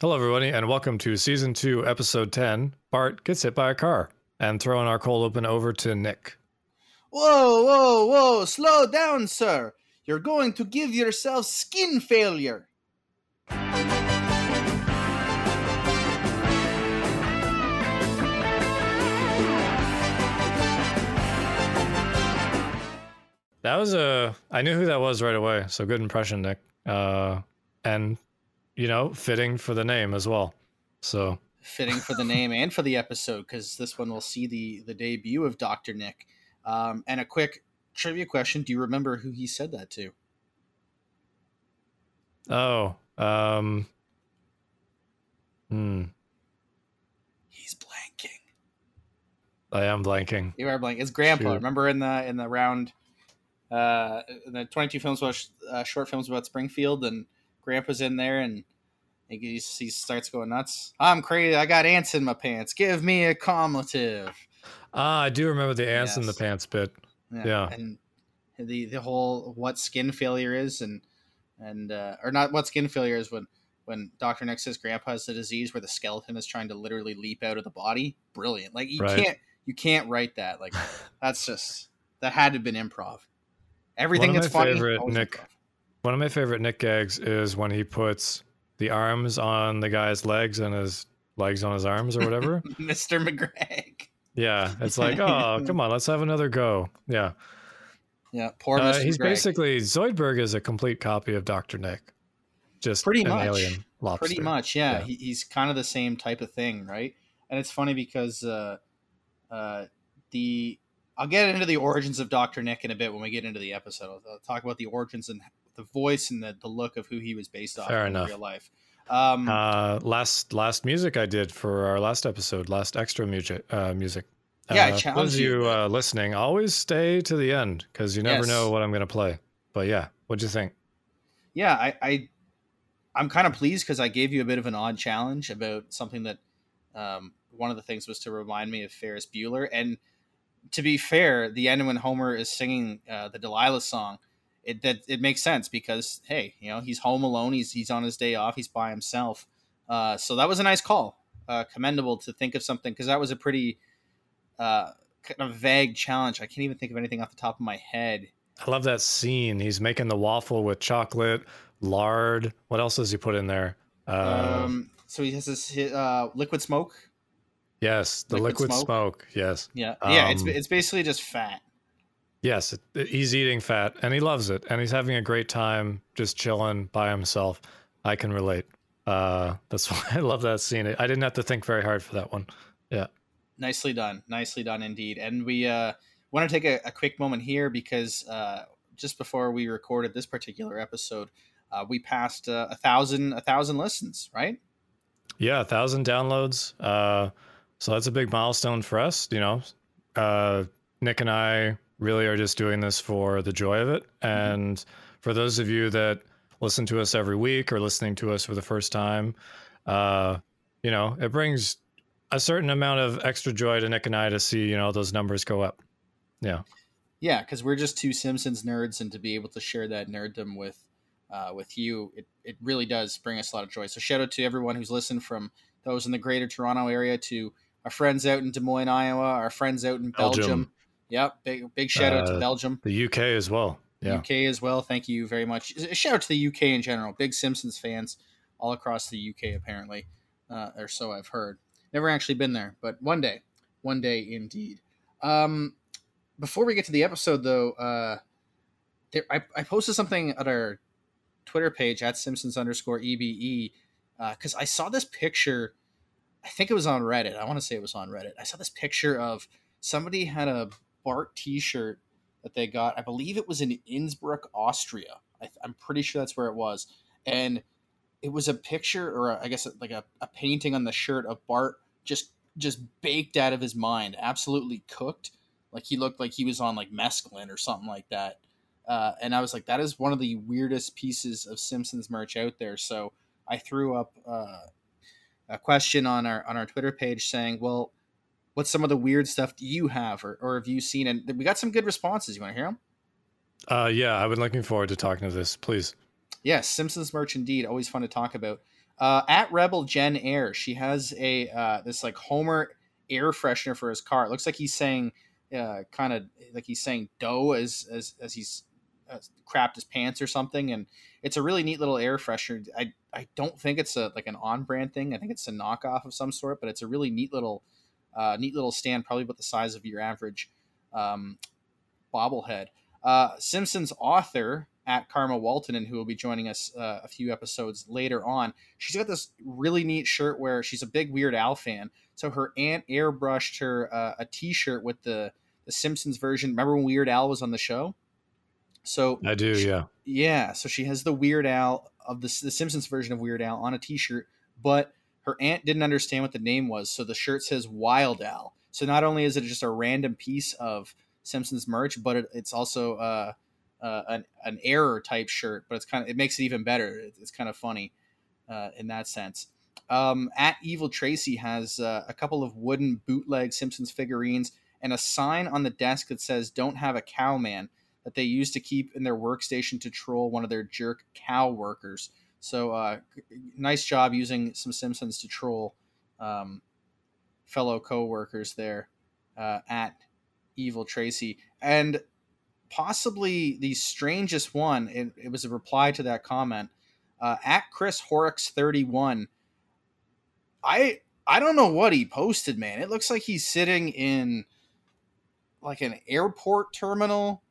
Hello, everybody, and welcome to season two, episode 10. Bart gets hit by a car and throwing our cold open over to Nick. Whoa, whoa, whoa, slow down, sir. You're going to give yourself skin failure. That was a. I knew who that was right away, so good impression, Nick. Uh, and, you know, fitting for the name as well. So, Fitting for the name and for the episode, because this one will see the, the debut of Dr. Nick. Um, and a quick trivia question Do you remember who he said that to? oh, um, hmm, He's blanking. I am blanking. You are blanking. It's Grandpa. Shoot. Remember in the in the round, uh, in the 22 films about uh, short films about Springfield, and Grandpa's in there, and he, he starts going nuts. I'm crazy. I got ants in my pants. Give me a cumulative. Ah, I do remember the ants in the pants bit. Yeah. and the the whole what skin failure is, and and uh, or not what skin failure is when when Doctor Nick says Grandpa has the disease where the skeleton is trying to literally leap out of the body. Brilliant. Like you Right. can't you can't write that. Like that's just that had to have been improv. Everything that's my funny. favorite Nick- improv. One of my favorite Nick gags is when he puts the arms on the guy's legs and his legs on his arms or whatever. Mr. McGregor. yeah, it's like, oh, come on, let's have another go. Yeah. Yeah, poor Uh, he's McGregor. basically Zoidberg is a complete copy of Doctor Nick, just Pretty an much. alien lobster. Pretty much, yeah. Yeah. He, he's kind of the same type of thing, right? And it's funny because uh, uh, the I'll get into the origins of Doctor Nick in a bit when we get into the episode. I'll, I'll talk about the origins and the voice and the, the look of who he was based off Fair of enough. in real life. Um, Uh, last last music I did for our last episode, last extra music. Uh, music. Yeah, I uh, for challenge those of you. you uh, listening, always stay to the end because you never Yes. know what I'm going to play. But yeah, what'd you think? yeah, I, I I'm kind of pleased because I gave you a bit of an odd challenge about something that um, one of the things was to remind me of Ferris Bueller. And to be fair, the end when Homer is singing uh, the Delilah song, it that it makes sense because hey, you know he's home alone, he's he's on his day off, he's by himself. Uh, so that was a nice call, uh, commendable to think of something because that was a pretty uh, kind of vague challenge. I can't even think of anything off the top of my head. I love that scene. He's making the waffle with chocolate, lard. What else does he put in there? Uh, um, so he has this uh, liquid smoke. yes, the liquid liquid, smoke? smoke. Yes, Yeah, yeah. It's Um, it's basically just fat. Yes. He's eating fat and he loves it, and he's having a great time just chilling by himself. I can relate. Uh, that's why I love that scene. I didn't have to think very hard for that one. Yeah. Nicely done, nicely done indeed. And we uh, want to take a, a quick moment here because uh, just before we recorded this particular episode, uh, we passed uh, a thousand a thousand listens. Right? Yeah, a thousand downloads. Uh, so that's a big milestone for us. You know, uh, Nick and I really are just doing this for the joy of it. And for those of you that listen to us every week or listening to us for the first time, uh, you know, it brings a certain amount of extra joy to Nick and I to see, you know, those numbers go up. Yeah. Yeah, because we're just two Simpsons nerds, and to be able to share that nerddom with uh, with you, it, it really does bring us a lot of joy. So shout out to everyone who's listened, from those in the Greater Toronto area to our friends out in Des Moines, Iowa, our friends out in Belgium. Belgium. Yep, big big shout out to Uh, Belgium. The UK as well. Yeah. UK as well. Thank you very much. Shout out to the UK in general. Big Simpsons fans all across the UK, apparently, uh, or so I've heard. Never actually been there, but one day, one day indeed. Um, before we get to the episode, though, uh, there, I, I posted something at our Twitter page at Simpsons underscore EBE because I saw this picture. I think it was on Reddit. I want to say it was on Reddit. I saw this picture of somebody had a Bart T-shirt that they got. I believe it was in Innsbruck, Austria. I, I'm pretty sure that's where it was, and it was a picture, or a, I guess like a, a painting on the shirt of Bart just just baked out of his mind, absolutely cooked. Like he looked like he was on like mescaline or something like that. Uh, and I was like, that is one of the weirdest pieces of Simpsons merch out there. So I threw up uh, a question on our on our Twitter page saying, well, what's some of the weird stuff do you have or, or have you seen? And we got some good responses. You want to hear them? Uh, yeah, I've been looking forward to talking to this. Please. Yes, Simpsons merch indeed. Always fun to talk about. Uh, at Rebel Jen Air, she has a uh, this like Homer air freshener for his car. It looks like he's saying, uh, kind of like he's saying "dough" as as as he's uh, crapped his pants or something, and it's a really neat little air freshener. I I don't think it's a like an on brand thing. I think it's a knockoff of some sort, but it's a really neat little uh, neat little stand, probably about the size of your average um, bobblehead. Uh, Simpsons author at Karma Walton, and who will be joining us uh, a few episodes later on. She's got this really neat shirt where she's a big Weird Al fan. So her aunt airbrushed her uh, a T-shirt with the the Simpsons version. Remember when Weird Al was on the show? So I do, she, yeah. Yeah, so she has the Weird Al of the, the Simpsons version of Weird Al on a T-shirt, but her aunt didn't understand what the name was, so the shirt says Wild Al. So not only is it just a random piece of Simpsons merch, but it, it's also uh, uh, an, an error type shirt. But it's kind of it makes it even better. It's kind of funny uh, in that sense. Um, at Evil Tracy has uh, a couple of wooden bootleg Simpsons figurines and a sign on the desk that says "Don't have a cowman." that they used to keep in their workstation to troll one of their jerk cow workers. So, uh, nice job using some Simpsons to troll um, fellow co-workers there uh, at Evil Tracy, and possibly the strangest one. It, it was a reply to that comment uh, at Chris Horrocks thirty one. I I don't know what he posted, man. It looks like he's sitting in like an airport terminal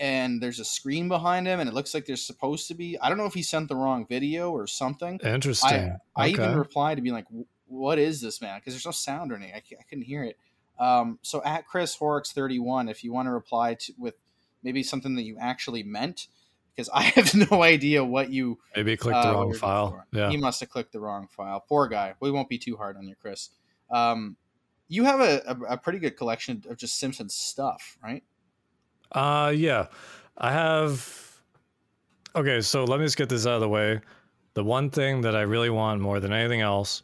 and there's a screen behind him and it looks like there's supposed to be i don't know if he sent the wrong video or something Interesting. i, I Okay. even replied to be like what is this man because there's no sound or anything I couldn't hear it um, so at chris horrocks 31 if you want to reply to with maybe something that you actually meant because i have no idea what you Maybe clicked uh, the wrong file. for. Yeah. he must have clicked the wrong file poor guy we won't be too hard on you chris um, you have a, a, a pretty good collection of just simpsons stuff right Uh yeah. I have Okay, so let me just get this out of the way. The one thing that I really want more than anything else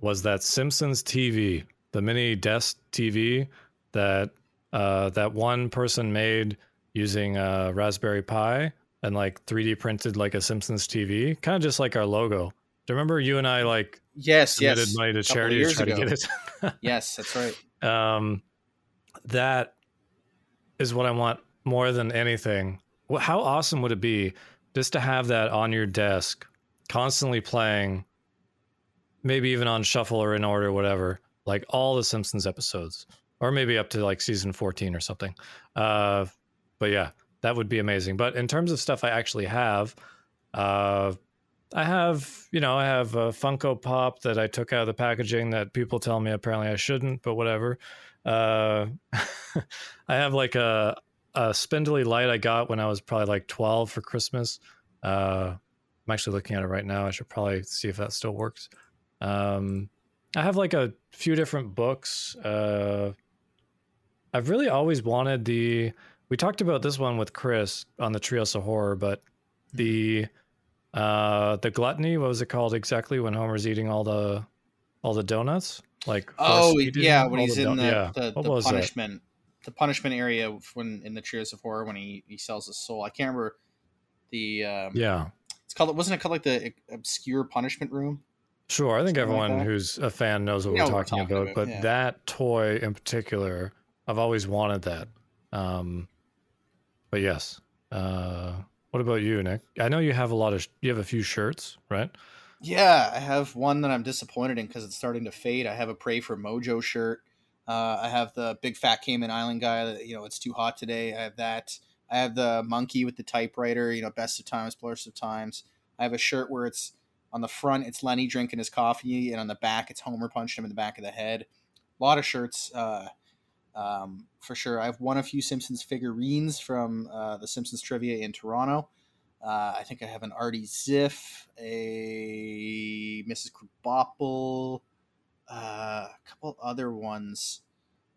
was that Simpsons TV, the mini desk TV that uh that one person made using uh Raspberry Pi and like 3D printed like a Simpsons TV, kind of just like our logo. Do you remember you and I like yes submitted yes money to charity to try to ago. get it? yes that's right um, that is what I want more than anything. How awesome would it be just to have that on your desk, constantly playing, maybe even on shuffle or in order, whatever, like all the Simpsons episodes, or maybe up to like season 14 or something. Uh, but yeah, that would be amazing. But in terms of stuff I actually have, uh, I have, you know, I have a Funko Pop that I took out of the packaging that people tell me apparently I shouldn't, but whatever. Uh, I have like a a spindly light I got when I was probably like 12 for Christmas. Uh, I'm actually looking at it right now. I should probably see if that still works. Um, I have like a few different books. Uh, I've really always wanted the. We talked about this one with Chris on the Treehouse of Horror, but the uh the gluttony what was it called exactly when homer's eating all the all the donuts like Oh yeah, when he's in the, yeah the, the was that punishment, the punishment area when in the Treehouse of Horror when he, he sells his soul. I can't remember the. Um, yeah it's called. Wasn't it called like the obscure punishment room? sure i think Something like everyone that. who's a fan knows what we're know what we're talking, talking about, about, but yeah. that toy in particular i've always wanted that um but yes uh what about you nick i know you have a lot of sh- you have a few shirts right Yeah, I have one that I'm disappointed in because it's starting to fade. I have a Pray for Mojo shirt. Uh, I have the Big Fat Cayman Island guy that, you know, it's too hot today. I have that. I have the monkey with the typewriter, you know, best of times, worst of times. I have a shirt where it's on the front, it's Lenny drinking his coffee, and on the back, it's Homer punching him in the back of the head. A lot of shirts, uh, um, for sure. I have won a few Simpsons figurines from uh, the Simpsons trivia in Toronto. Uh, I think I have an Artie Ziff, a Mrs. Krabappel, uh, a couple other ones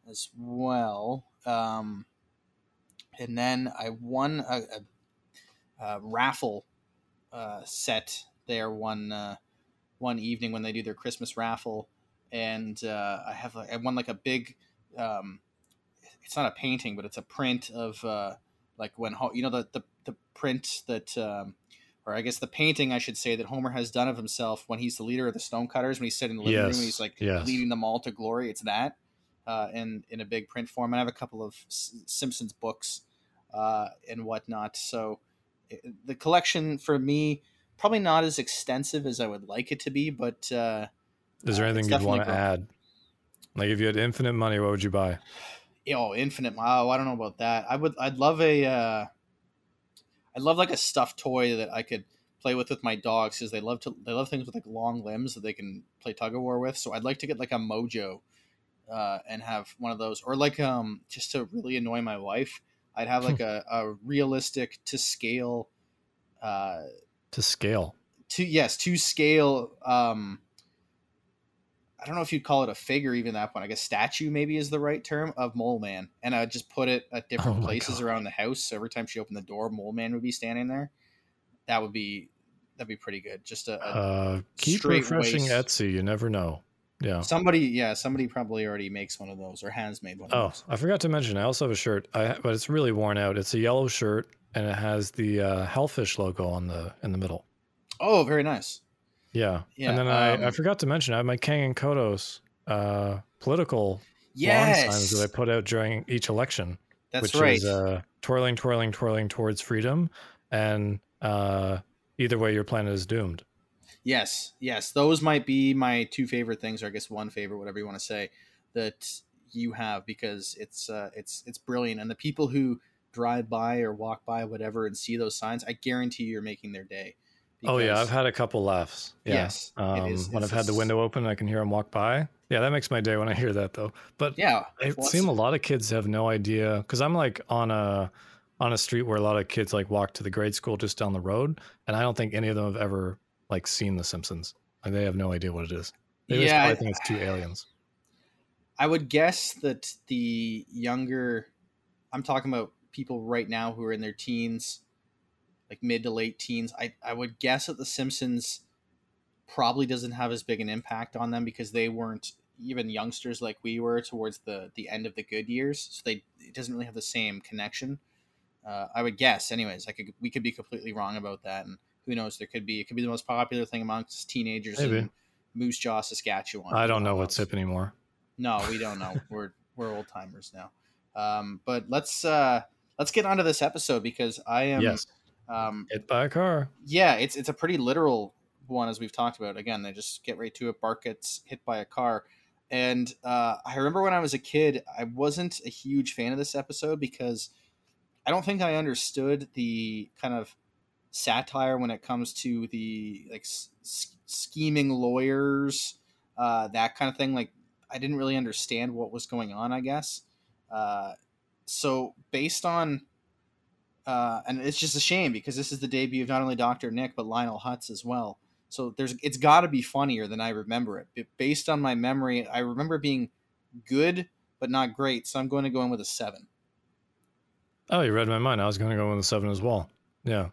as well. Um, and then I won a, a, a raffle uh, set there one uh, one evening when they do their Christmas raffle, and uh, I have I won like a big. Um, it's not a painting, but it's a print of uh, like when you know the, the the print that um, or I guess the painting, I should say, that Homer has done of himself when he's the leader of the Stonecutters, when he's sitting in the living room and he's like yes. leading them all to glory. It's that uh, in in a big print form. And I have a couple of S- Simpsons books uh, and whatnot. So it, the collection for me probably not as extensive as I would like it to be, but uh, Is there Uh, anything you'd want to add? Like if you had infinite money, what would you buy? oh, Infinite. Oh, I don't know about that. I would. I'd love a. Uh, I'd love like a stuffed toy that I could play with with my dogs because they love to. They love things with like long limbs that they can play tug of war with. So I'd like to get like a Mojo, uh, and have one of those, or like um, just to really annoy my wife. I'd have like a, a realistic to scale, uh, To scale. to yes to scale. Um, I don't know if you'd call it a figure, even that point. I guess statue maybe is the right term of Mole Man, and I'd just put it at different Oh places God. around the house. So every time she opened the door, Mole Man would be standing there. That would be that'd be pretty good. Just a, a Uh, keep refreshing waist. Etsy. You never know. Yeah. somebody, yeah, somebody probably already makes one of those or has made one. Oh, of those. I forgot to mention. I also have a shirt, I, but it's really worn out. It's a yellow shirt, and it has the uh, Hellfish logo on the in the middle. oh, very nice. Yeah. Yeah, and then I, I um, forgot to mention I have my Kang and Kodos uh, political lawn signs that I put out during each election, that's which right. is uh, twirling, twirling, twirling towards freedom, and uh, either way, your planet is doomed. Yes, yes, those might be my two favorite things, or I guess one favorite, whatever you want to say, that you have because it's uh, it's it's brilliant, and the people who drive by or walk by whatever and see those signs, I guarantee you're making their day. Oh yeah, I've had a couple laughs. Yeah. Yes, um, is- when it's I've had the window open, I can hear them walk by. Yeah, that makes my day when I hear that though. But yeah. It well, seem a lot of kids have no idea because I'm like on a on a street where a lot of kids like walk to the grade school just down the road, and I don't think any of them have ever like seen The Simpsons. Like they have no idea what it is. They Yeah, I- think it's two aliens. I would guess that the younger, I'm talking about people right now who are in their teens, like mid to late teens. I, I would guess that The Simpsons probably doesn't have as big an impact on them because they weren't even youngsters like we were towards the the end of the good years. So they it doesn't really have the same connection. Uh, I would guess, anyways. I could we could be completely wrong about that, and who knows? There could be it could be the most popular thing amongst teenagers Maybe. in Moose Jaw, Saskatchewan. I don't know what's hip anymore. No, we don't know. we're we're old timers now. Um, but let's uh, let's get onto this episode because I am. yes, Um, hit by a car. yeah, it's it's a pretty literal one as we've talked about. Again, they just get right to it. Bart gets hit by a car, and uh, I remember when I was a kid, I wasn't a huge fan of this episode because I don't think I understood the kind of satire when it comes to the like s- s- scheming lawyers, uh, that kind of thing. Like I didn't really understand what was going on. I guess. Uh, so based on uh, and it's just a shame because this is the debut of not only Doctor Nick but Lionel Hutz as well. So there's it's got to be funnier than I remember it. But based on my memory, I remember it being good but not great. So I'm going to go in with a seven. Oh, you read my mind. I was going to go in with a seven as well. Yeah.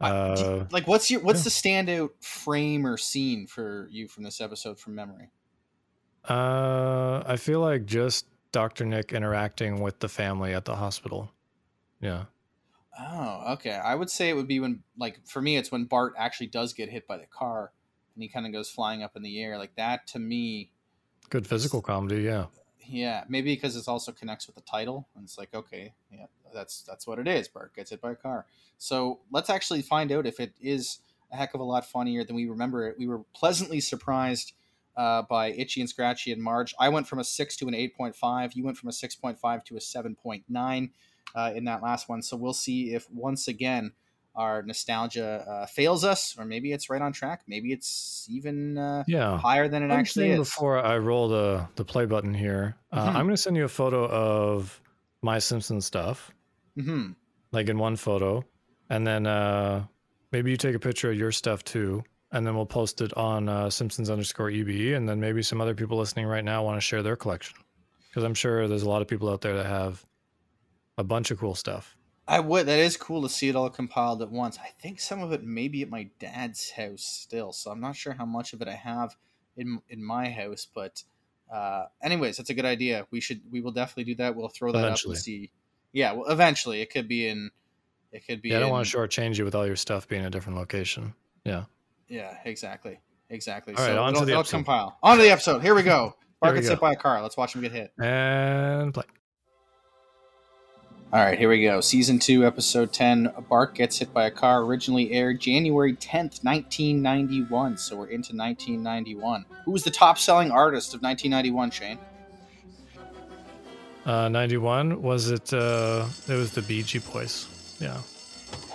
Uh, like, what's your what's yeah. the standout frame or scene for you from this episode from memory? uh, I feel like just Dr. Nick interacting with the family at the hospital. Yeah. Oh, okay. I would say it would be when, like, for me, it's when Bart actually does get hit by the car and he kind of goes flying up in the air. Like that to me, Good physical comedy. Yeah. Yeah, maybe because it also connects with the title, and it's like, okay, yeah, that's that's what it is. Bart gets hit by a car. So let's actually find out if it is a heck of a lot funnier than we remember it. We were pleasantly surprised uh, by Itchy and Scratchy and Marge. I went from a six to an eight point five. You went from a six point five to a seven point nine uh, in that last one. So we'll see if once again our nostalgia uh, fails us, or maybe it's right on track. Maybe it's even uh, Yeah. higher than it One actually is. Before I roll the, the play button here, uh, Mhm. I'm going to send you a photo of my Simpson stuff, hmm like in one photo, and then uh, maybe you take a picture of your stuff too, and then we'll post it on uh, Simpsons underscore EBE, and then maybe some other people listening right now want to share their collection, because I'm sure there's a lot of people out there that have a bunch of cool stuff. I would. That is cool to see it all compiled at once. I think some of it may be at my dad's house still, so I'm not sure how much of it I have in in my house. But, uh, anyways, that's a good idea. We should. We will definitely do that. We'll throw that up and see. Yeah, well, eventually it could be in It could be. Yeah, I don't in- want to shortchange you with all your stuff being a different location. Yeah. Yeah, exactly, exactly. All right, so on to the episode. compile. On to the episode. Here we go. Bart we gets hit by a car. Let's watch him get hit. And play. All right, here we go. Season two, episode ten. Bart gets hit by a car. Originally aired January tenth, nineteen ninety one. So we're into nineteen ninety one. Who was the top selling artist of nineteen ninety one? Shane. Uh, 91 was it? Uh, it was the Beachy Boys. Yeah.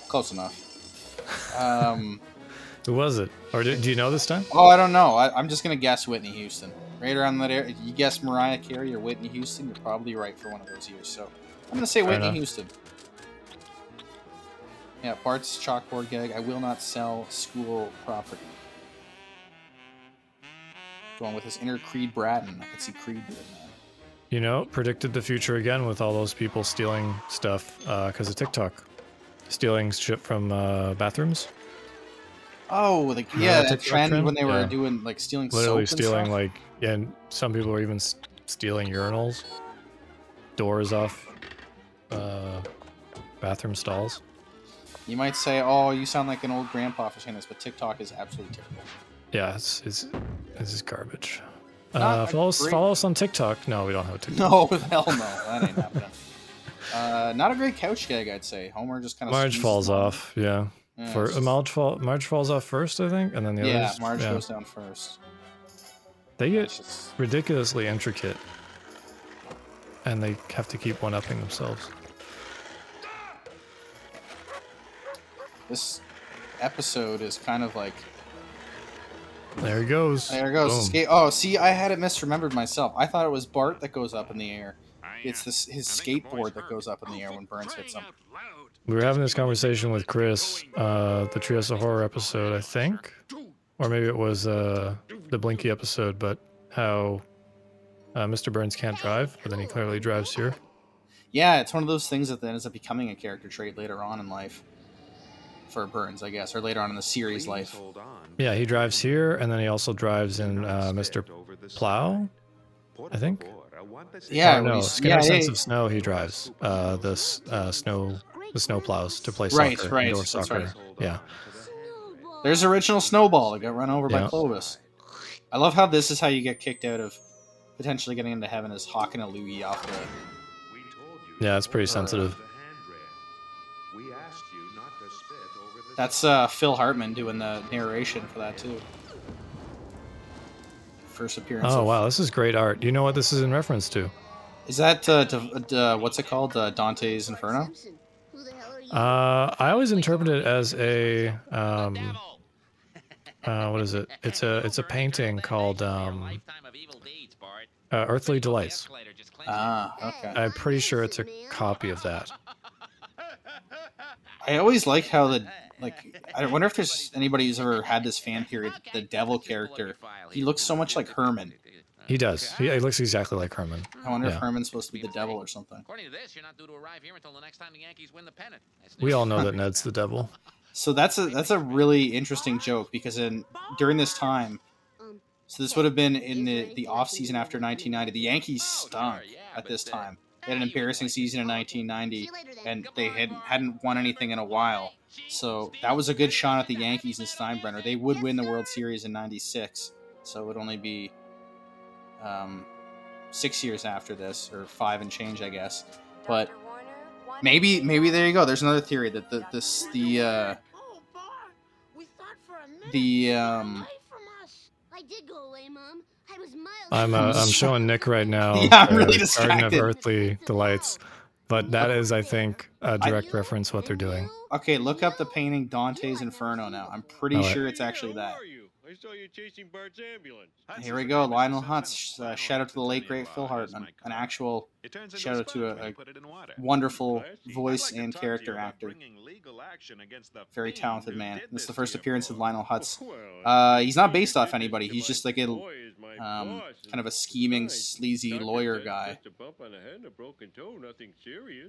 Close enough. Um, Who was it? Or do, do you know this time? oh, I don't know. I, I'm just gonna guess Whitney Houston. Right around that area. You guess Mariah Carey or Whitney Houston. You're probably right for one of those years. So I'm gonna say Fair Whitney enough. Houston. Yeah, Bart's chalkboard gag. I will not sell school property. Going with his inner Creed Bratton. I could see Creed doing that. You know, predicted the future again with all those people stealing stuff because of TikTok, stealing shit from uh, bathrooms. Oh, like yeah, that trend trend? when they were Yeah. doing like stealing Literally stealing stuff. like, yeah, and some people were even stealing urinals, doors off uh, bathroom stalls. You might say, "Oh, you sound like an old grandpa for saying this," but TikTok is absolutely terrible. Yeah, it's, it's this is garbage. Uh, follow, us, great- follow us on TikTok. No, we don't have a TikTok. No, hell no, that ain't happening. Uh, not a great couch gag, I'd say. Homer just kind of Marge falls off. Yeah, Yeah, for just- Marge fall Marge falls off first, I think, and then the yeah, others. Marge yeah. goes down first. They get just- ridiculously intricate, and they have to keep one upping themselves. This episode is kind of like There he goes. there it goes. Boom. Skate. Oh, see, I had it misremembered myself. I thought it was Bart that goes up in the air. It's this his skateboard that goes up in the air when Burns hits him. We were having this conversation with Chris, uh, the Treehouse of Horror episode, I think, or maybe it was uh, the Blinky episode, but how uh, Mr. Burns can't drive, but then he clearly drives here. Yeah, it's one of those things that then ends up becoming a character trait later on in life for Burns, I guess, or later on in the series life. Yeah, he drives here, and then he also drives in uh, Mr. Plow. I think. Yeah, Oh, no, he's- Skinner yeah, Sense yeah. of Snow. He drives uh, the uh, snow, the snow plows to play Right, soccer, right, indoor that's soccer. right. Yeah, There's original Snowball that got run over by Clovis. I love how this is how you get kicked out of potentially getting into heaven is hawking a loogie off the. yeah, it's pretty sensitive. That's uh, Phil Hartman doing the narration for that too. First appearance. Oh of- wow, this is great art. Do you know what this is in reference to? Is that uh, d- uh, what's it called? Uh, Dante's Inferno. Uh, I always interpret it as a um, uh, what is it? It's a it's a painting called um, uh, Earthly Delights. Ah, okay. I'm pretty sure it's a copy of that. I always like how the like. I wonder if there's anybody who's ever had this fan theory. that The devil character, he looks so much like Herman. He does. He, he looks exactly like Herman. I wonder if Herman's supposed to be the devil or something. According to this, you're not due to arrive here until the next time the Yankees win the pennant. We all know that Ned's the devil. So that's a that's a really interesting joke because in during this time, so this would have been in the the off season after 1990. The Yankees oh, stunk at this time. They had an embarrassing season in 1990, and they hadn't hadn't won anything in a while. So that was a good shot at the Yankees and Steinbrenner. They would win the World Series in '96, so it would only be um, six years after this, or five and change, I guess. But maybe maybe there you go. There's another theory that the this the uh, the um, I did go away, Mom. I was miles I'm uh, I'm showing Nick right now. Yeah, I'm the really Garden of Earthly Delights, but that is, I think, a direct reference what they're doing. Okay, look up the painting Dante's Inferno now. I'm pretty Alright. sure it's actually that. I saw you chasing Bart's ambulance. Here we go, Lionel Hutz. Uh, shout out to the late great Phil Hartman, an actual shout out to a, a wonderful voice and character actor. Very talented man. This is the first appearance of Lionel Hutz. Uh, he's not based off anybody. He's just like a um, kind of a scheming, sleazy lawyer guy.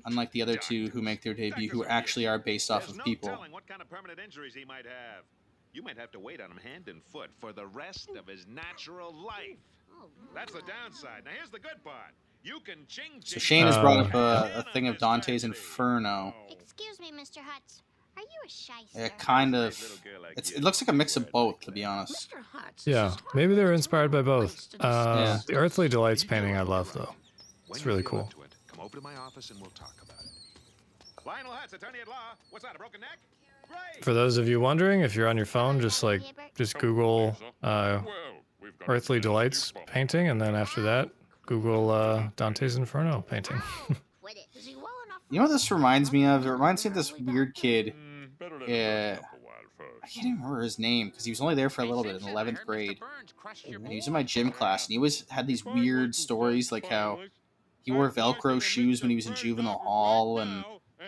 Unlike the other two who make their debut, who actually are based off of people. what kind of permanent injuries he might have. You might have to wait on him hand and foot for the rest of his natural life. That's the downside. Now here's the good part. You can ching So Shane has brought up a, a thing of Dante's Inferno. Excuse me, Mr. Hutz. Are you a shyster? It kind of. It's, it looks like a mix of both, to be honest. Yeah, maybe they're inspired by both. place to discuss Uh, Yeah. The Earthly Delights painting I love though. It's really cool. up to it, come over to my office and we'll talk about it. Lionel Hutz, attorney at law. What's that? A broken neck? For those of you wondering, if you're on your phone, just like just Google uh, Earthly Delights painting, and then after that, Google uh, Dante's Inferno painting. Quit it. Is he well enough You know what this reminds me of? It reminds me of this weird kid. Yeah. I can't even remember his name because he was only there for a little bit in 11th grade. And he was in my gym class, and he always had these weird stories like how he wore Velcro shoes when he was in juvenile hall, and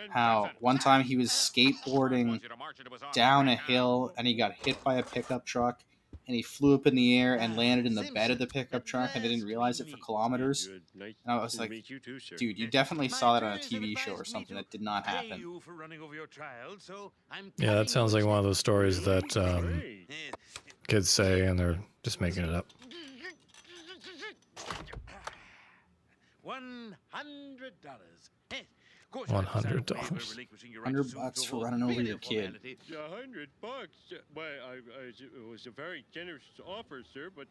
how one time he was skateboarding down a hill and he got hit by a pickup truck and he flew up in the air and landed in the bed of the pickup truck and they didn't realize it for kilometers. And I was like, dude, you definitely saw that on a TV show or something. That did not happen. yeah, that sounds like one of those stories that um, kids say and they're just making it up. One hundred dollars. $100. $100 bucks for running over your kid. A hundred bucks? Uh, well, I, I, it was a very generous offer, sir, but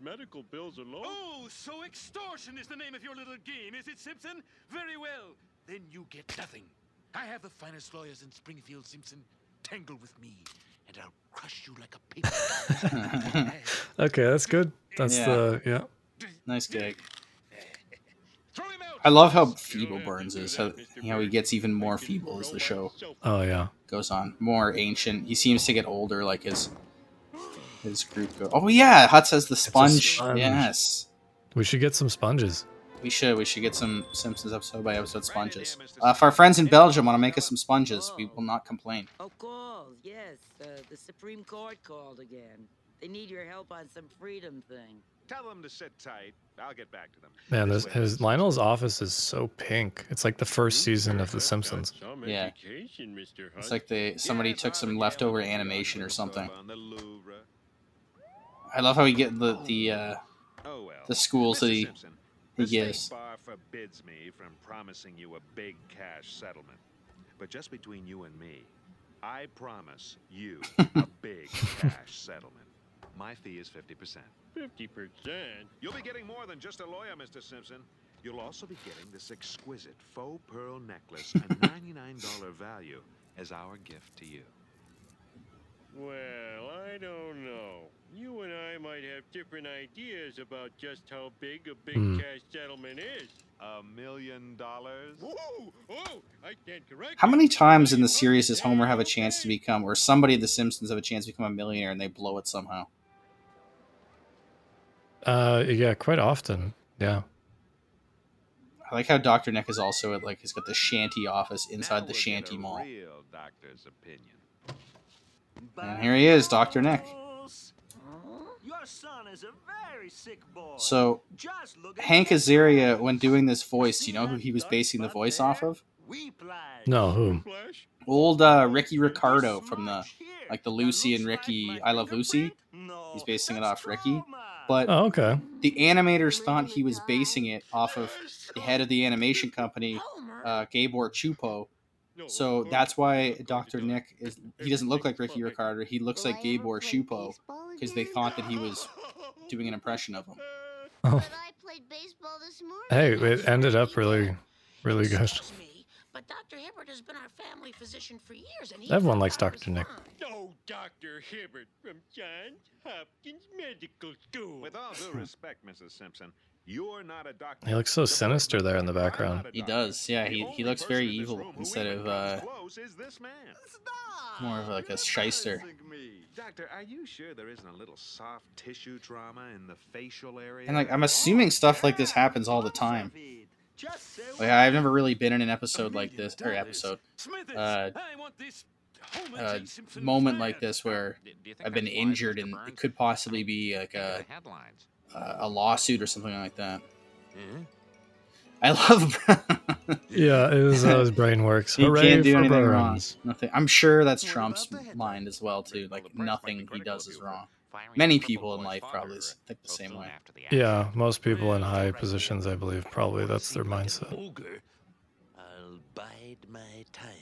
medical bills alone. Oh, so extortion is the name of your little game, is it, Simpson? Very well. Then you get nothing. I have the finest lawyers in Springfield, Simpson. Tangle with me, and I'll crush you like a paper. Okay, that's good. That's Yeah. the yeah. nice gag. Throw him out. I love how feeble Burns is. How, you know, he gets even more feeble as the show Oh yeah. goes on. More ancient. He seems to get older like his his group go. Oh yeah, Hutz has the sponge. sponge. Yes. We should get some sponges. We should. We should get some Simpsons episode by episode sponges. Uh, if our friends in Belgium want to make us some sponges, we will not complain. Of course, yes. Uh, the Supreme Court called again. They need your help on some freedom thing. Tell them to sit tight. I'll get back to them. Man, This this, his Lionel's office is so pink. It's like the first season of The Simpsons. Yeah. It's like they somebody took some leftover animation or something. Sorbonne, the Louvre. I love how he get the the uh, Oh the schools that he he the State gives. Bar forbids me from promising you a big cash settlement. But just between you and me, I promise you a big cash settlement. My fee is Fifty percent. You'll be getting more than just a lawyer, Mr. Simpson. You'll also be getting this exquisite faux pearl necklace and $99 value as our gift to you. Well, I don't know. You and I might have different ideas about just how big a big Hmm. cash settlement is. A million dollars? Whoa! Oh, I can't correct. How many times in the series does Homer have a chance to become, or somebody of the Simpsons have a chance to become a millionaire and they blow it somehow? Uh, yeah, quite often. Yeah. I like how Doctor Nick is also at like he's got the shanty office inside the shanty mall. Real doctor's opinion. And here he is, Dr. Nick. Your son is a very sick boy. So Just look at Hank. Azaria, when doing this voice, you know who he was basing the voice off of? No, whom? Flash? Old uh, Ricky Ricardo from the like the Lucy and Ricky I Love Lucy. No, He's basing it off Ricky. Trauma. But Oh, okay. the animators thought he was basing it off of the head of the animation company, uh, Gabor Csupo. So that's why Dr. Nick is he doesn't look like Ricky Ricardo. He looks like Gabor Csupo because they thought that he was doing an impression of him. Oh, But I played baseball this morning. hey, it ended up really, really good. Excuse me, but Dr. Hibbert has been our family physician for years, and he Everyone likes Dr. Nick. fine. No, Dr. Hibbert from Johns Hopkins Medical School. With all due respect, Mrs. Simpson, you're not a doctor. He looks so sinister there in the background. He does, yeah. He he looks very evil instead of uh, is this man. More of like a shyster. Doctor, are you sure there isn't a little soft tissue trauma in the facial area? And like I'm assuming stuff like this happens all the time. Just say Like I've never really been in an episode like this or episode uh, I want this Homer uh, moment like this where Do you think I've been injured and it could possibly be like a a, a lawsuit or something like that. Mhm. I love. Yeah, it was how his brain works. He Hooray can't do for anything wrong. Nothing. I'm sure that's Trump's about the headline? mind as well too. Like the press might be nothing he does is wrong. Firing Many people in life probably think the same way. after the Yeah, most people in high positions, I believe, probably that's their Seem like an mindset. I'll bide my time.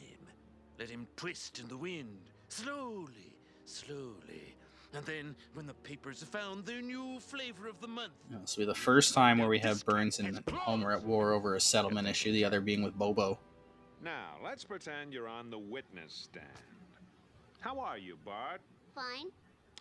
Let him twist in the wind, slowly, slowly. And then, when the papers have found their new flavor of the month, This will be the first time where we have Burns and Homer at war over a settlement issue, the other being with Bobo. Now, let's pretend you're on the witness stand. How are you, Bart? Fine.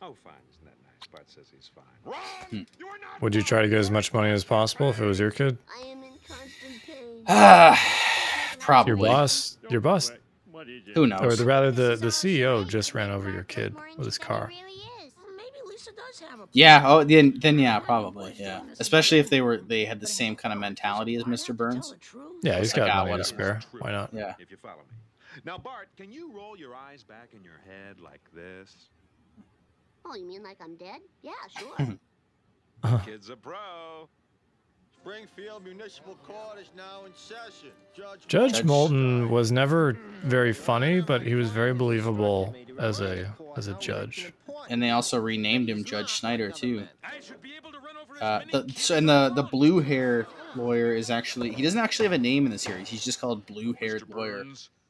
Oh, fine. Isn't that nice? Bart says he's fine. Wrong! You are not Would you try to get as much money as possible if it was your kid? I am in constant pain. Ah, probably. Your boss, your boss, What, what is it? Who knows? or the, rather the the CEO just ran over your kid with his car. Really is. Well, maybe Lisa does have a Yeah. Oh, then then yeah, probably. Yeah. Especially if they were they had the same kind of mentality as Mr. Burns. Yeah, he's It's like, got ah, money to spare. Why not? Yeah. If you follow me. Now, Bart, can you roll your eyes back in your head like this? Oh, you mean like I'm dead? Yeah, sure. Kid's a pro. Springfield Municipal Court is now in session. Judge, Judge Judge- Moulton was never very funny, but he was very believable as a as a judge. And they also renamed him Judge Snyder too. I should be able to run over as Uh, the, so, and the the blue hair lawyer is actually he doesn't actually have a name in the series. He's just called blue haired Mr. lawyer.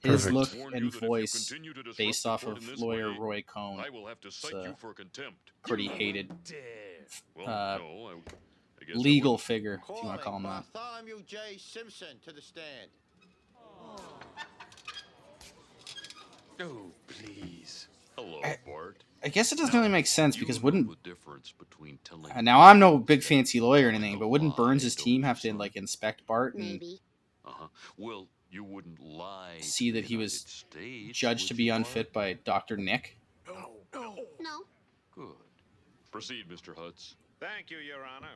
Burns, His Perfect. look and that if you voice continue to disrupt based off of lawyer way, Roy Cohn. I will have to cite uh, you for contempt. Pretty hated. Well, uh, no, I, I guess I legal figure, if you want to call him that. Bartholomew J. Simpson to the stand. Oh, please. Hello, I- Bart. I guess it doesn't really make sense because wouldn't know the difference between telling uh, now I'm no big fancy lawyer or anything, but wouldn't Burns' team have to like inspect Bart and Maybe. Uh-huh. Well, you wouldn't lie. see that he was States, judged to be unfit by Dr. Nick? No, no. No. Good. Proceed, Mr. Hutz. Thank you, Your Honor.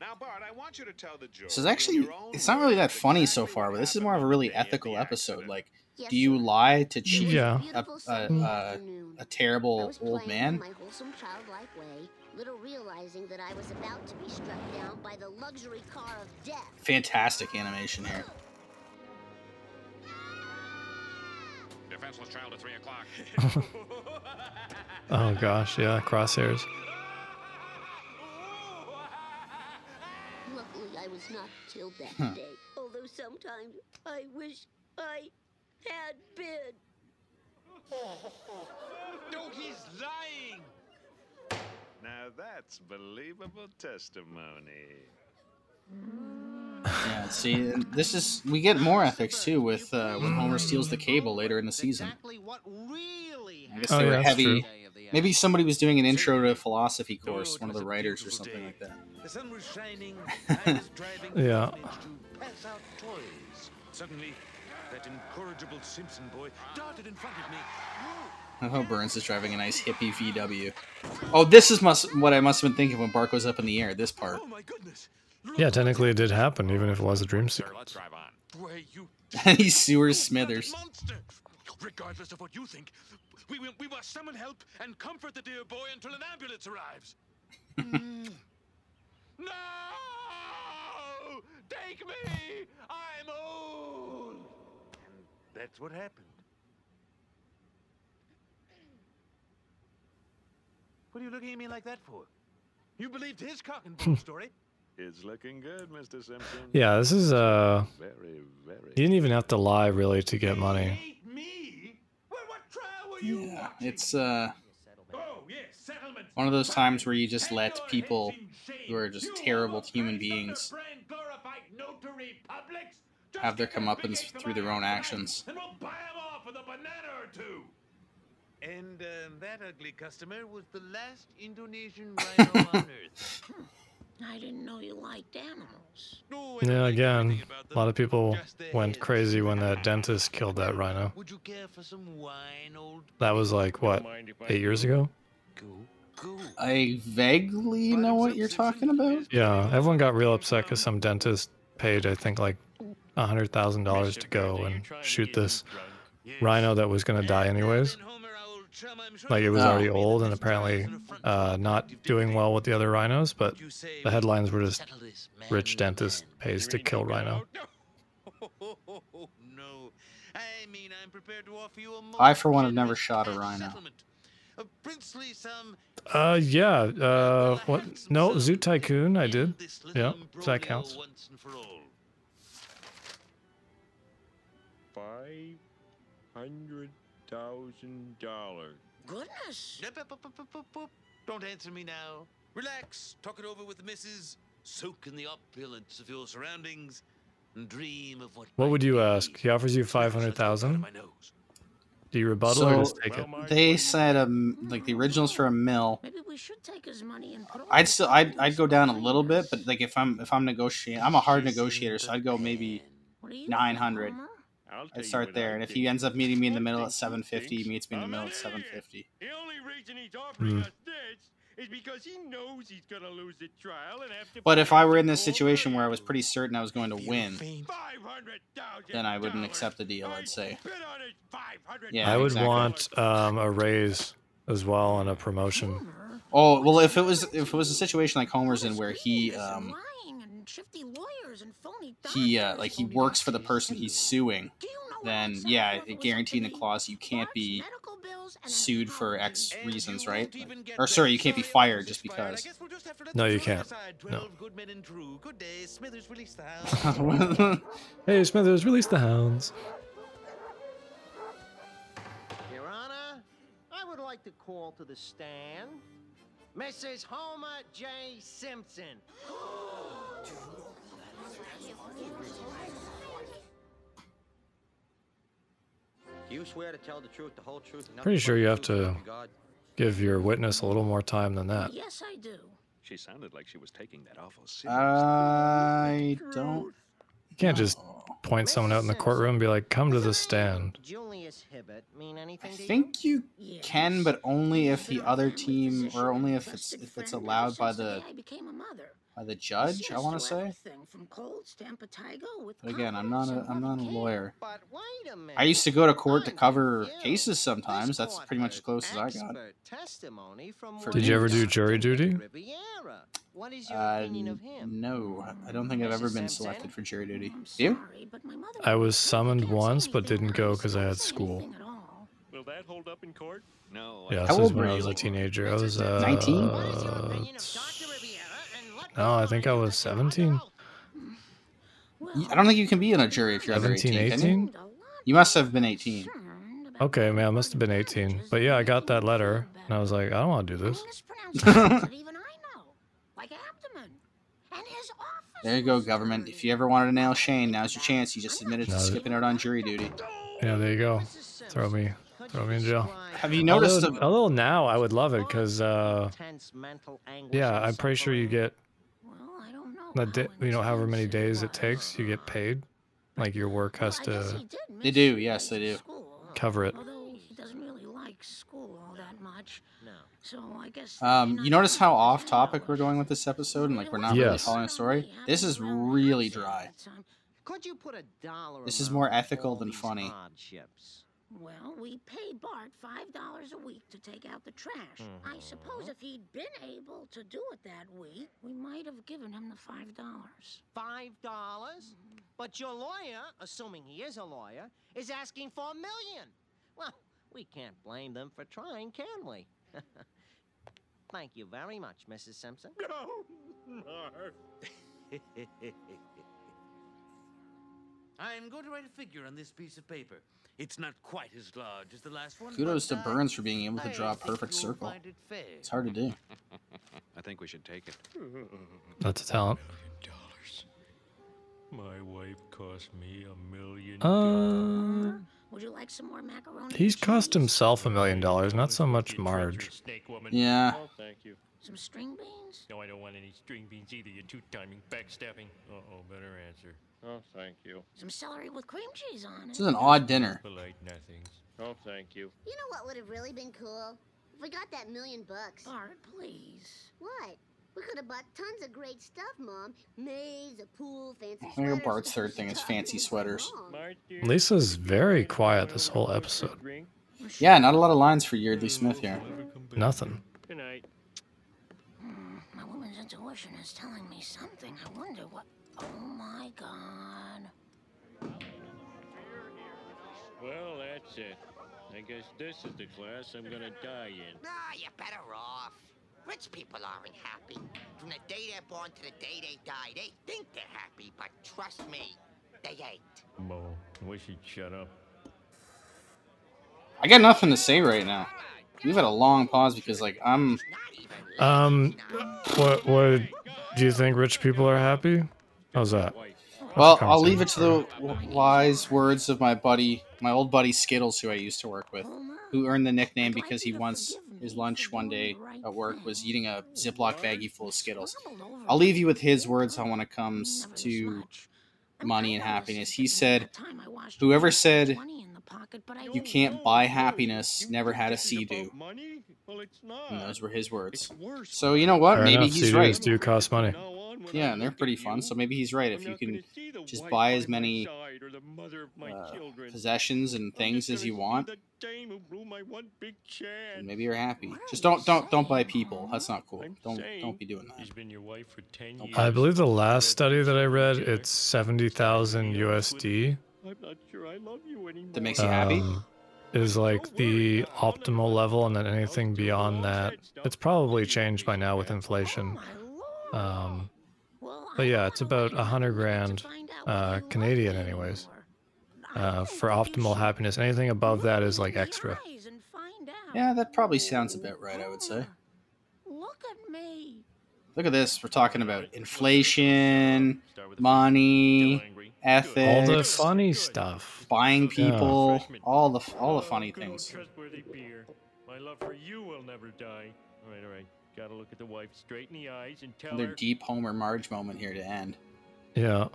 Now, Bart, I want you to tell the jury. This is actually it's not really that funny so far, but this is more of a really the day of the ethical episode. Like, Yes, do you lie to cheat Yeah. a, beautiful a, a, afternoon. a I terrible old man? in my wholesome childlike way, little realizing that I was about to be struck down by the luxury car of death. Fantastic animation here. Defenseless child at 3 o'clock. Oh gosh, yeah, crosshairs. Luckily, I was not killed that Huh. day. Although sometimes I wish I had been. No, he's lying. Now that's believable testimony. Yeah, see, this is we get more ethics too with uh, when Homer steals the cable later in the season. Exactly what really I guess Oh, they yeah, were heavy. true. Maybe somebody was doing an intro to a philosophy course, one of the writers or something like that. The sun was shining. I was Yeah. pass out toys. Suddenly, that incorrigible Simpson boy darted in front of me. Oh, Burns is driving a nice hippie VW. Oh, this is must what I must have been thinking when Bart goes up in the air. This part. Oh my goodness! Look Yeah, technically it did happen, even if it was a dream sequence. let's drive on. And he sewers Smithers. Regardless of what you think, we, we, we must summon help and comfort the dear boy until an ambulance arrives. Mm. No! Take me! I'm old! And that's what happened. What are you looking at me like that for? You believed his cock and bull story? It's looking good, Mr. Simpson. Yeah, this is uh, Very, very. you didn't even have to lie really to get money. Me? Well, what trial were you Yeah, it's uh Oh, yes, settlement. one of those times where you just let people heads in shame. who are just terrible human praise of the beings brand glorified notary publics. Just have their get their big comeuppance through their own actions. And we'll buy 'em off with a banana or two. And um, that ugly customer was the last Indonesian rhino on Earth. I didn't know you liked animals. No, I don't Yeah, again, a lot of people went crazy when that dentist killed that rhino. Would you care for some wine, old That was like what, eight years ago? go? Go. I vaguely know what you're talking about. Yeah, everyone got real upset because some dentist paid, I think, like a hundred thousand dollars to go and shoot this rhino that was gonna die anyways. Like it was already old and apparently uh, not doing well with the other rhinos, but the headlines were just rich dentist pays to kill rhino. I mean I'm prepared to offer you a I, for one, have never shot a rhino. settlement. A princely sum. Uh, yeah. Uh, what? No, Zoo Tycoon. I did. Yeah, that counts. Once and for all. Five hundred thousand dollars. Goodness. Don't answer me now. Relax. Talk it over with the missus. Soak in the opulence of your surroundings. And dream of what. What would you ask? He offers you five hundred thousand. Do you rebuttal or just take it? they said um like the originals for a mill. Maybe we should take his money and put I'd still I'd, I'd go down a little bit, but like if I'm if I'm negotiating, I'm a hard negotiator, so I'd go maybe nine hundred. I'd start there, and if he ends up meeting me in the middle at seven fifty, he meets me in the middle at seven fifty. The only reason he's offering Hmm. us this is because he knows he's gonna lose the trial and have to. But if I were in this situation where I was pretty certain I was going to win, then I wouldn't accept the deal. I'd say. Bid on it, 500 Yeah, I would exactly. want um, a raise as well and a promotion. Oh well, if it was if it was a situation like Homer's in where he um lying and shifty lawyers and phony he uh, like he works for the person he's suing, then yeah, it guaranteeing the clause you can't be sued for X reasons, right? Like- or sorry, you can't be fired just because. No, you can't. No. Good men and true. Good day. Smithers release the house. Hey, Smithers, release the hounds. Your Honor, I would like to call to the stand Mrs. Homer J. Simpson. Do you swear to tell the truth, the whole truth, and Pretty sure you have to God? give your witness a little more time than that. Yes, I do. She sounded like she was taking that awful seriously. I don't. You can't just point someone out in the courtroom and be like, "Come to the stand." Julius Hibbert mean I anything to you? think you can, but only if the other team, or only if it's if it's allowed by the I became a mother. by the judge. I want to say. From cold stampetigo with But again, I'm not a I'm not a lawyer. But wait a. I used to go to court to cover cases sometimes. This That's pretty much as close as I got. Testimony from For Did you ever do jury duty? Riviera. What is your Uh, opinion of him? no, I don't think I've ever been selected for jury duty. I'm You? but my I was summoned once, but didn't go because I had school. anything. Will that hold up in court? No. Yeah, I- this How is old when I was a teenager. I was uh, 19? No, I think I was 17. I don't think you can be in a jury if you're under 17, 18. You? 18? You must have been 18. Okay, man, I must have been 18. But yeah, I got that letter, and I was like, I don't want to do this. Mispronunciations that even I know, like abdomen. And his office. There you go, government. If you ever wanted to nail Shane, now's your chance. You just admitted to No, skipping out on jury duty. Yeah, there you go. Throw me, throw me in jail. Have you noticed? Although, the- although now I would love it because, uh, Intense mental anguish yeah, I'm pretty sure you get the day, you know, however many days it takes, you get paid. Like your work has to They do, yes, they do. cover it. He doesn't really like school all that much. So I guess. Um, you notice how off topic we're going with this episode, and like we're not really Yes. following a story. This is really dry. Could you put a dollar This is more ethical than these funny. Hardships? Well, we pay Bart five dollars a week to take out the trash. I suppose mm-hmm. if he'd been able to do it that week, we might have given him the five dollars. Five dollars? Mm-hmm. But your lawyer, assuming he is a lawyer, is asking for a million. Well, we can't blame them for trying, can we? Thank you very much, Mrs. Simpson. No, Marv. I'm going to write a figure on this piece of paper. It's not quite as large as the last one. Kudos to Burns for being able to draw a perfect circle. it. It's hard to do. I think we should take it. That's a talent. My wife cost me a million. Uh, Would you like some more macaroni? he's cost himself a million dollars, not so much Marge. Snake woman. Yeah. Oh, thank you. Some string beans? No, I don't want any string beans either. You're two-timing, backstabbing. Uh-oh, better answer. Oh, thank you. Some celery with cream cheese on it. This is an odd dinner. Polite nothings. Oh, thank you. You know what would have really been cool? If we got that million bucks. Bart, please. What? We could have bought tons of great stuff, Mom. Maize, a pool, fancy I think. Bart's third thing is fancy sweaters. Mom. My dear, Lisa's very quiet this whole episode. Yeah, not a lot of lines for Yeardley Smith here. Nothing. Good night. Hmm, my woman's intuition is telling me something. I wonder what. Oh my god. Well, that's it. I guess this is the class I'm gonna die in. Nah, you're better off. Rich people aren't happy. From the day they're born to the day they die, they think they're happy, but trust me, they ain't. Mo, wish he'd shut up. I got nothing to say right now. We've had a long pause because, like, I'm. Um, what what do you think? Rich people are happy? How's that? Well, I'll leave it to the w- wise words of my buddy, my old buddy Skittles, who I used to work with, who earned the nickname because he once his lunch one day at work was eating a Ziploc baggie full of Skittles. I'll leave you with his words on when it comes to money and happiness. He said, "Whoever said you can't buy happiness never had a sea-doo." Money? Well, it's not. And those were his words. So you know what? Fair Maybe enough, he's Sea-Doos right. do cost money. Yeah, and they're pretty fun. So maybe he's right. If you can just buy as many uh, possessions and things as you want, Dame who blew my one big chance. then maybe you're happy. Just don't don't don't buy people. That's not cool. Don't don't be doing that. He's been your wife for ten years. I believe the last study that I read, it's seventy thousand USD. I'm not sure I love you anymore. That makes you happy. um, Is like the optimal level, and then anything beyond that, it's probably changed by now with inflation. Um, but yeah, it's about a hundred grand uh, Canadian, anyways. Uh, for optimal happiness, anything above that is like extra. Yeah, that probably sounds about right. I would say. Look at me. Look at this. We're talking about inflation, money, ethics, All the funny stuff. buying Yeah. people, all the all the funny things. My love for you will never die. All right, all right. Gotta look at the wife straight in the eyes and tell her. Another her. deep Homer Marge moment here to end. Yeah.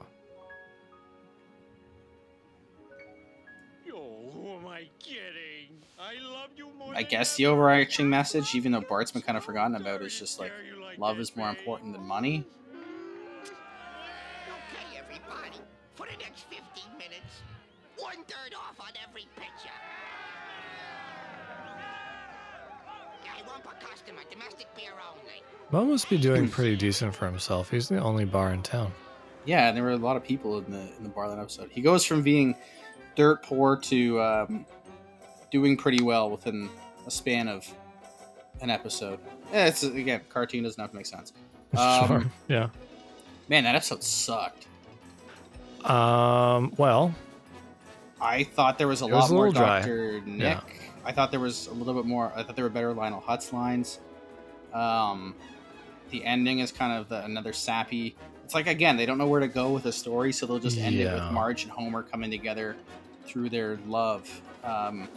Oh, who am I kidding? I love you more I guess the overarching message, even though Bart's been kind of forgotten about, is just like love is more important than money. Customer, domestic beer only. Moe must be doing pretty decent for himself. He's the only bar in town. Yeah, and there were a lot of people in the in the bar that episode. He goes from being dirt poor to um, doing pretty well within a span of an episode. Yeah, it's again, cartoon doesn't have to make sense. Um, sure. Yeah. Man, that episode sucked. Um. Well, I thought there was a It lot was a more little dry. Doctor Nick. Yeah. I thought there was a little bit more. I thought there were better Lionel Hutz lines. Um, the ending is kind of the, another sappy. It's like again, they don't know where to go with the story, so they'll just end it with Marge and Homer coming together through their love. Um,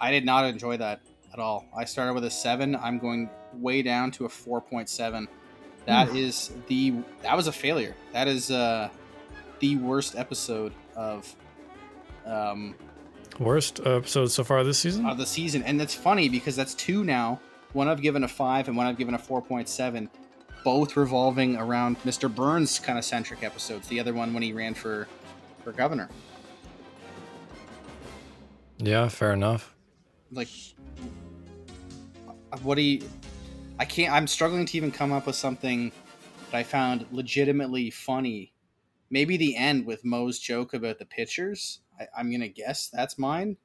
I did not enjoy that at all. I started with a seven. I'm going way down to a four point seven. That Hmm. is the that was a failure. That is uh, the worst episode of um, worst uh, episode so far this season. of the season. And it's funny because that's two now. One I've given a five and one I've given a four point seven, both revolving around Mr. Burns kind of centric episodes. The other one when he ran for for governor. Yeah, fair enough. Like, what do you? I can't. I'm struggling to even come up with something that I found legitimately funny. Maybe the end with Moe's joke about the pictures. I, I'm gonna guess that's mine.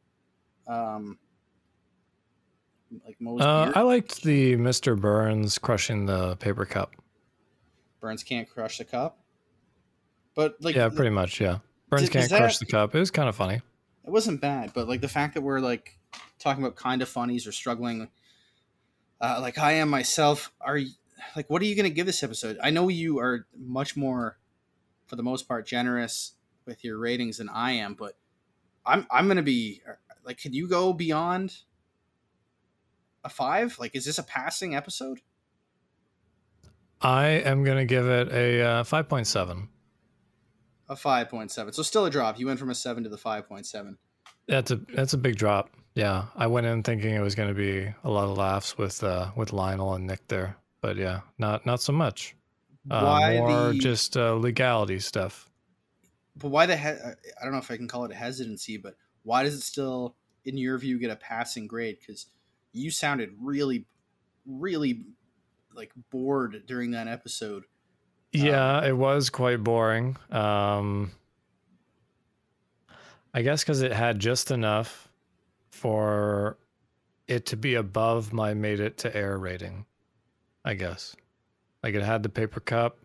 Um, like Moe's Uh. I liked the Mr. Burns crushing the paper cup. Burns can't crush the cup. But like, yeah, pretty much. Yeah, Burns can't crush that- the cup. It was kind of funny. it wasn't bad. But like the fact that we're like talking about kind of funnies or struggling, uh, like I am myself. Are you, like, what are you going to give this episode? I know you are much more, for the most part, generous with your ratings than I am, but I'm I'm going to be like, can you go beyond a five? Like, is this a passing episode? I am gonna give it a uh, five point seven. A five point seven. So still a drop. You went from a seven to the five point seven. That's a that's a big drop. Yeah, I went in thinking it was going to be a lot of laughs with uh, with Lionel and Nick there, but yeah, not not so much. Uh, Why more the- just uh, legality stuff. But why the he- I don't know if I can call it a hesitancy, but why does it still, in your view, get a passing grade? Because you sounded really, really like bored during that episode. Yeah, it was quite boring. Um, I guess because it had just enough for it to be above my made it to air rating, I guess. Like it had the paper cup.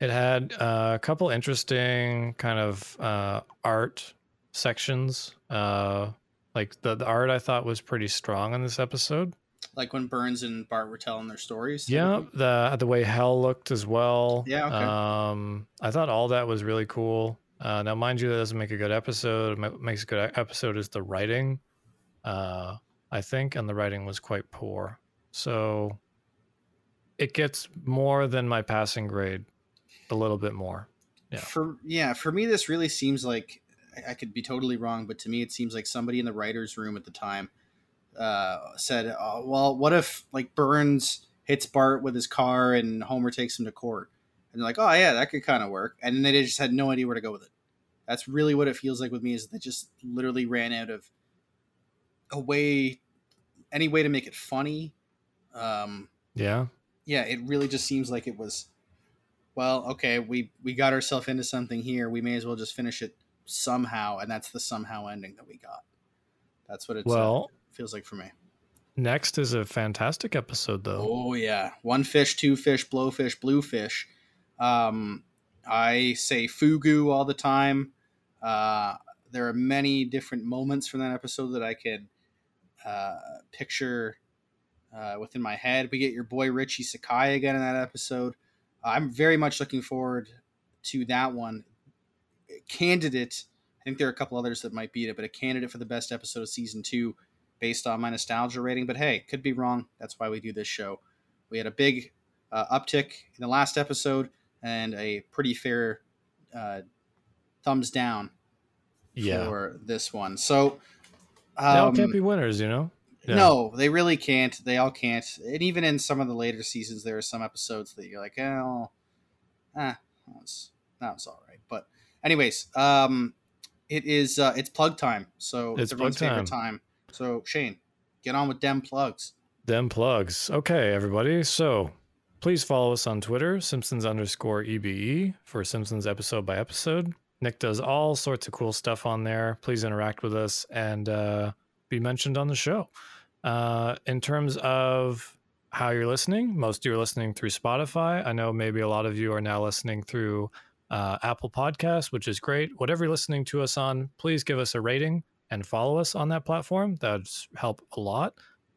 It had uh, a couple interesting kind of uh, art sections. Uh, like the, the art I thought was pretty strong in this episode. Like when Burns and Bart were telling their stories. Yeah, the the way hell looked as well. Yeah, okay. Um, I thought all that was really cool. Uh, now, mind you, that doesn't make a good episode. What makes a good episode is the writing. Uh, I think, and the writing was quite poor. So it gets more than my passing grade, a little bit more. Yeah. For yeah, for me, this really seems like I- could be totally wrong, but to me, it seems like somebody in the writers' room at the time uh, said, oh, "Well, what if like Burns hits Bart with his car and Homer takes him to court?" And they're like, "Oh yeah, that could kind of work," and then they just had no idea where to go with it. That's really what it feels like with me. Is they just literally ran out of a way, any way to make it funny. Um, Yeah. yeah, it really just seems like it was. Well, okay, we we got ourselves into something here. We may as well just finish it somehow, and that's the somehow ending that we got. That's what it Well- feels like for me. Next is a fantastic episode, though. Oh yeah, one fish, two fish, blowfish, bluefish. Um, I say fugu all the time. Uh, there are many different moments from that episode that I can uh, picture uh, within my head. We get your boy Richie Sakai again in that episode. I'm very much looking forward to that one. Candidate, I think there are a couple others that might beat it, but a candidate for the best episode of season two based on my nostalgia rating. But hey, could be wrong. That's why we do this show. We had a big uh, uptick in the last episode and a pretty fair uh, thumbs down Yeah. for this one. So, um, can't be winners, you know? Yeah. no, they really can't. They all can't. And even in some of the later seasons, there are some episodes that you're like, oh, ah, that was, that was all right. But, anyways, um, it is uh, it's plug time. So It's everyone's plug favorite time. So Shane, get on with them plugs. Them plugs. Okay, everybody. So please follow us on Twitter, Simpsons underscore EBE, for Simpsons episode by episode. Nick does all sorts of cool stuff on there. Please interact with us and uh, be mentioned on the show. Uh, in terms of how you're listening, most of you are listening through Spotify. I know maybe a lot of you are now listening through uh, Apple Podcasts, which is great. Whatever you're listening to us on, please give us a rating and follow us on that platform. That'd help a lot.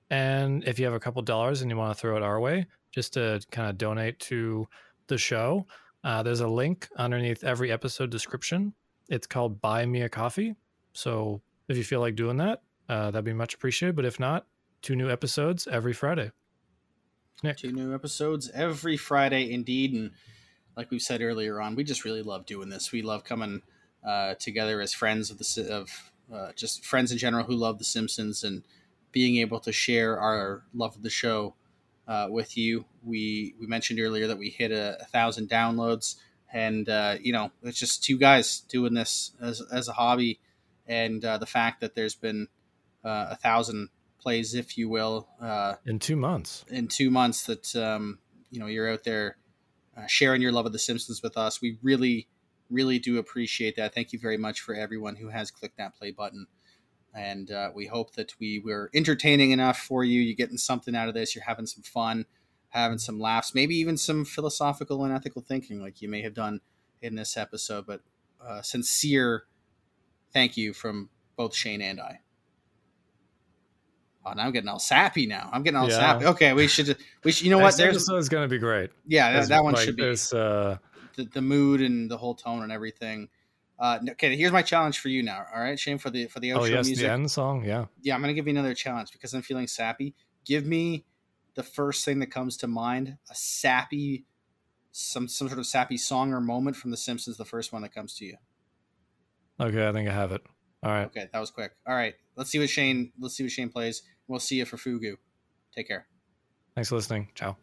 And if you have a couple dollars and you want to throw it our way, just to kind of donate to the show, uh, there's a link underneath every episode description. It's called Buy Me a Coffee. So if you feel like doing that, uh, that'd be much appreciated. But if not, two new episodes every Friday. Nick. Two new episodes every Friday, indeed. And like we said earlier on, we just really love doing this. We love coming uh, together as friends of the of uh, just friends in general who love The Simpsons and being able to share our love of the show uh, with you. We we mentioned earlier that we hit a, a thousand downloads, and uh, you know it's just two guys doing this as as a hobby, and uh, the fact that there's been uh, a thousand plays, if you will, uh, In two months. in two months that um, you know you're out there uh, sharing your love of the Simpsons with us. We really, really do appreciate that. Thank you very much for everyone who has clicked that play button, and uh, we hope that we were entertaining enough for you. You're getting something out of this. You're having some fun, having some laughs, maybe even some philosophical and ethical thinking, like you may have done in this episode. But uh, sincere thank you from both Shane and I. Oh, now I'm getting all sappy. Now I'm getting all Yeah. sappy. Okay, we should. We should. You know what? There's episode is going to be great. yeah, that, that one like, should be This, uh, the, the mood and the whole tone and everything. Uh, okay, here's my challenge for you now. All right, Shane, for the for the outro oh, yes, music. the end song. Yeah. Yeah, I'm gonna give you another challenge because I'm feeling sappy. Give me the first thing that comes to mind, a sappy, some some sort of sappy song or moment from The Simpsons. The first one that comes to you. Okay, I think I have it. All right. Okay, that was quick. All right, let's see what Shane. Let's see what Shane plays. We'll see you for Fugu. Take care. Thanks for listening. Ciao.